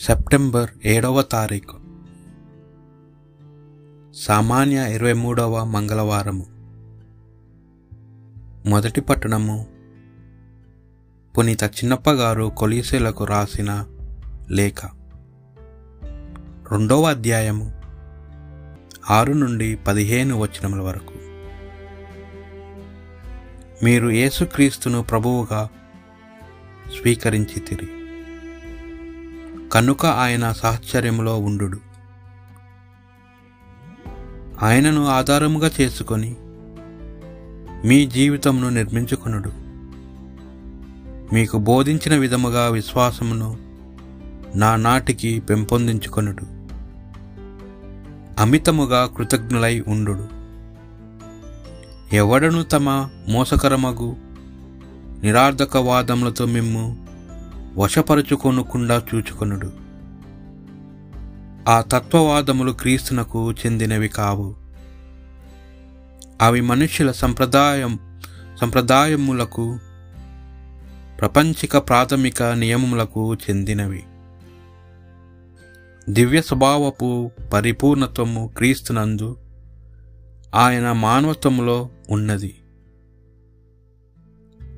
September ఏడవ తారీఖు. సామాన్య ఇరవై మూడవ మంగళవారము. మొదటి పట్టణము పునీత చిన్నప్ప గారు కొలీసులకు రాసిన లేఖ. రెండవ అధ్యాయము ఆరు నుండి పదిహేను వచనముల వరకు. మీరు యేసుక్రీస్తును ప్రభువుగా స్వీకరించి తిరిగి కనుక ఆయన సాహచర్యంలో ఉండు ఆయనను ఆధారముగా చేసుకొని మీ జీవితమును నిర్మించుకొనుడు. మీకు బోధించిన విధముగా విశ్వాసమును నా నాటికి పెంపొందించుకొనుడు. అమితముగా కృతజ్ఞులై ఉండు ఎవడను తమ మోసకరమగు నిరార్థక వాదములతో మిమ్ము వశపరుచుకొనుకుండా చూచుకొనుడు. ఆ తత్వవాదములు క్రీస్తునకు చెందినవి కావు. అవి మనుష్యుల సంప్రదాయం సంప్రదాయములకు ప్రపంచిక ప్రాథమిక నియమములకు చెందినవి. దివ్య స్వభావపు పరిపూర్ణత్వము క్రీస్తునందు ఆయన మానవత్వములో ఉన్నది.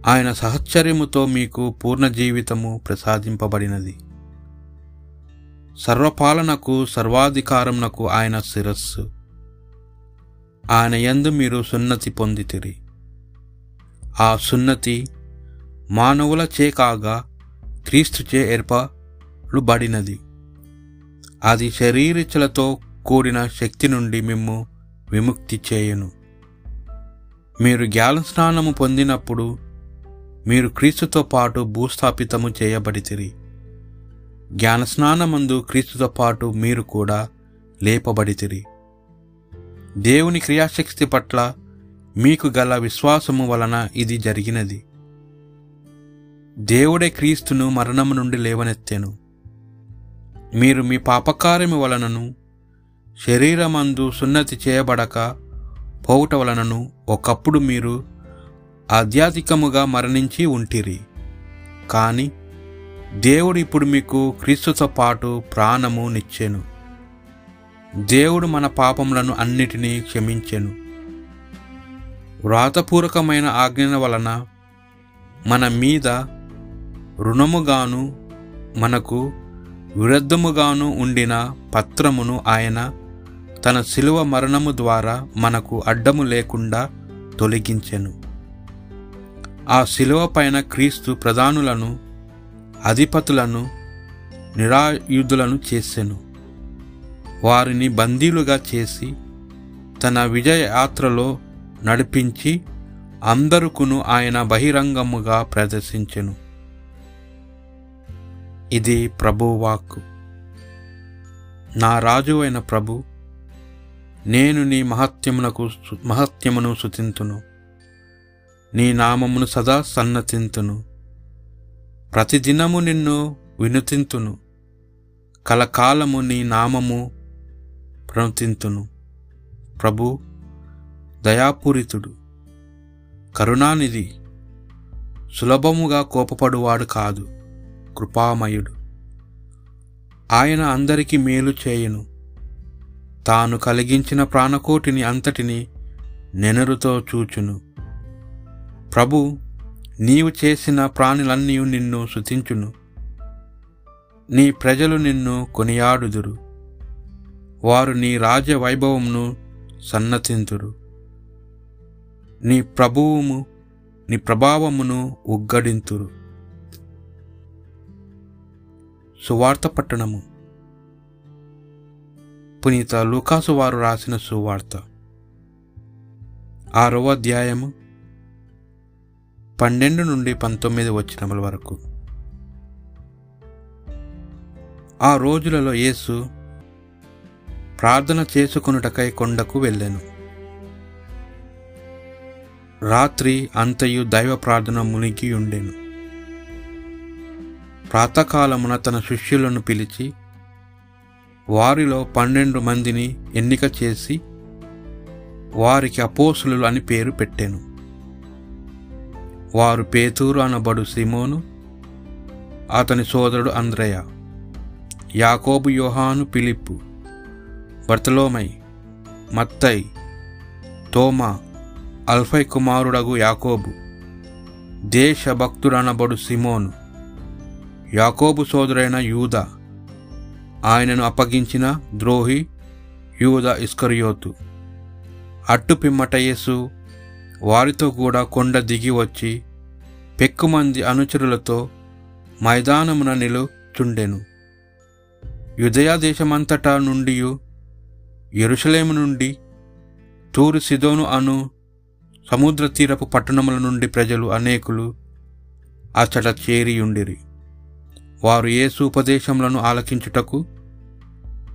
ఆయన సహచర్యముతో మీకు పూర్ణ జీవితము ప్రసాదింపబడినది. సర్వపాలనకు సర్వాధికారంనకు ఆయన శిరస్సు. ఆయన యందు మీరు సున్నతి పొందితిరి. ఆ సున్నతి మానవుల చే కాగా క్రీస్తుచే ఏర్పడుబడినది. అది శరీరచలతో కూడిన శక్తి నుండి మిమ్ము విముక్తి చేయను. మీరు జ్ఞాన స్నానము పొందినప్పుడు మీరు క్రీస్తుతో పాటు భూస్థాపితము చేయబడితిరి. జ్ఞానస్నానమందు క్రీస్తుతో పాటు మీరు కూడా లేపబడితిరి. దేవుని క్రియాశక్తి పట్ల మీకు గల విశ్వాసము వలన ఇది జరిగినది. దేవుడే క్రీస్తును మరణము నుండి లేవనెత్తెను. మీరు మీ పాపకార్యము వలనను శరీరమందు సున్నతి చేయబడక పోవుట వలనను ఒకప్పుడు మీరు ఆధ్యాత్మికముగా మరణించి ఉంటిరి. కానీ దేవుడు ఇప్పుడు మీకు క్రీస్తుతో పాటు ప్రాణము నిచ్చెను. దేవుడు మన పాపములను అన్నిటినీ క్షమించెను. వ్రాతపూర్వకమైన ఆజ్ఞల వలన మన మీద రుణముగాను మనకు విరుద్ధముగాను ఉండిన పత్రమును ఆయన తన శిలువ మరణము ద్వారా మనకు అడ్డము లేకుండా తొలగించెను. ఆ శిలువ పైన క్రీస్తు ప్రధానులను అధిపతులను నిరాయుధులను చేసెను. వారిని బందీలుగా చేసి తన విజయ యాత్రలో నడిపించి అందరుకును ఆయన బహిరంగముగా ప్రదర్శించెను. ఇది ప్రభువాక్కు. నా రాజు అయిన ప్రభు నేను నీ మహత్యమునకు మహత్యమును సుతింతును నీ నామమును సదా సన్నతింతును. ప్రతిదినము నిన్ను వినుతింతును. కలకాలము నీ నామము ప్రణుతింతును. ప్రభు దయాపూరితుడు. కరుణానిధి సులభముగా కోపపడువాడు కాదు కృపామయుడు. ఆయన అందరికీ మేలు చేయును. తాను కలిగించిన ప్రాణకోటిని అంతటిని నెనరుతో చూచును. ప్రభు నీవు చేసిన ప్రాణులన్నీ నిన్ను శుతించును. నీ ప్రజలు నిన్ను కొనియాడుదురు. వారు నీ రాజ్య వైభవంను సన్నతింతురు. నీ ప్రభువుము నీ ప్రభావమును ఉగ్గడింతురు. సువార్త పట్టణము. పునీత లూకాసు వారు రాసిన సువార్త. ఆరవ అధ్యాయము. పన్నెండు నుండి పంతొమ్మిది వచ్చినముల వరకు. ఆ రోజులలో యేసు ప్రార్థన చేసుకొనుటకై కొండకు వెళ్ళాను. రాత్రి అంతయు దైవ ప్రార్థన మునిగి ఉండెను. ప్రాతకాలమున తన శిష్యులను పిలిచి వారిలో పన్నెండు మందిని ఎన్నిక చేసి వారికి అపోసులు అని పేరు పెట్టాను. వారు పేతూరు అనబడు సిమోను అతని సోదరుడు అంద్రయ యాకోబు యోహాను పిలిప్పు బర్తలోమై మత్తై తోమా అల్ఫై కుమారుడగు యాకోబు దేశభక్తుడనబడు సిమోను. యాకోబు సోదరైన యూద ఆయనను అప్పగించిన ద్రోహి యూద ఇస్కరియోతు. అట్టు పిమ్మట యేసు వారితో కూడా కొండ దిగి వచ్చి పెక్కుమంది అనుచరులతో మైదానమున నిలుచుండెను. యుదయా దేశమంతటా నుండి ఎరుషలేము నుండి తూరు సిదోను అను సముద్ర తీరపు పట్టణముల నుండి ప్రజలు అనేకులు అచ్చట చేరియుండిరి. వారు యేసు ఉపదేశములను ఆలకించుటకు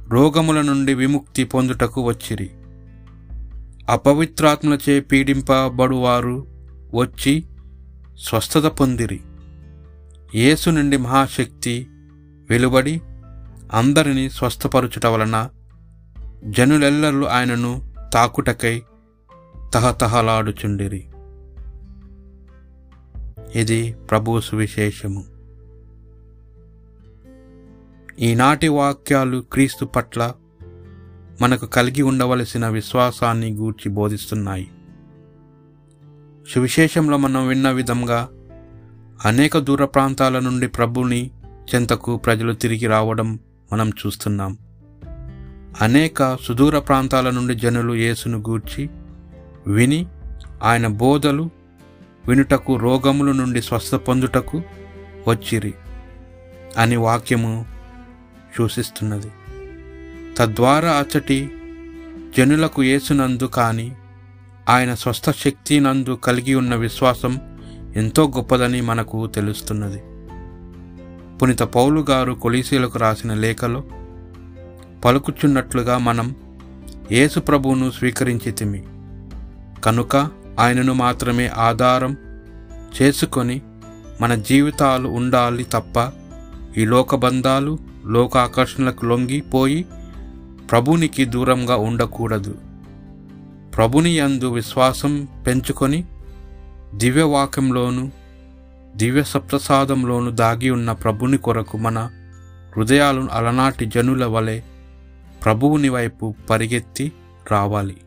రోగముల నుండి విముక్తి పొందుటకు వచ్చిరి. అపవిత్రాత్మలచే పీడింపబడువారు వచ్చి స్వస్థత పొందిరి. యేసు నుండి మహాశక్తి వెలువడి అందరినీ స్వస్థపరచుట వలన జనులెల్లరూ ఆయనను తాకుటకై తహతహలాడుచుండిరి. ఇది ప్రభు సువిశేషము. ఈనాటి వాక్యాలు క్రీస్తు పట్ల మనకు కలిగి ఉండవలసిన విశ్వాసాన్ని గూర్చి బోధిస్తున్నాయి. సువిశేషంలో మనం విన్న విధంగా అనేక దూర ప్రాంతాల నుండి ప్రభుని చెంతకు ప్రజలు తిరిగి రావడం మనం చూస్తున్నాం. అనేక సుదూర ప్రాంతాల నుండి జనులు యేసును గూర్చి విని ఆయన బోధలు వినుటకు రోగముల నుండి స్వస్థ పొందుటకు వచ్చిరి అని వాక్యము సూచిస్తున్నది. తద్వారా అచ్చటి జనులకు ఏసునందు కానీ ఆయన స్వస్థ శక్తి నందు కలిగి ఉన్న విశ్వాసం ఎంతో గొప్పదని మనకు తెలుస్తున్నది. పునిత పౌలు గారు కొలీసీలకు రాసిన లేఖలో పలుకుచున్నట్లుగా మనం యేసు ప్రభువును స్వీకరించితిమి కనుక ఆయనను మాత్రమే ఆధారం చేసుకొని మన జీవితాలు ఉండాలి తప్ప ఈ లోకబంధాలు లోక ఆకర్షణలకు లొంగిపోయి ప్రభునికి దూరంగా ఉండకూడదు. ప్రభుని యందు విశ్వాసం పెంచుకొని దివ్యవాక్యంలోను దివ్య సప్తసాదంలోను దాగి ఉన్న ప్రభుని కొరకు మన హృదయాలను అలనాటి జనుల వలె ప్రభువుని వైపు పరిగెత్తి రావాలి.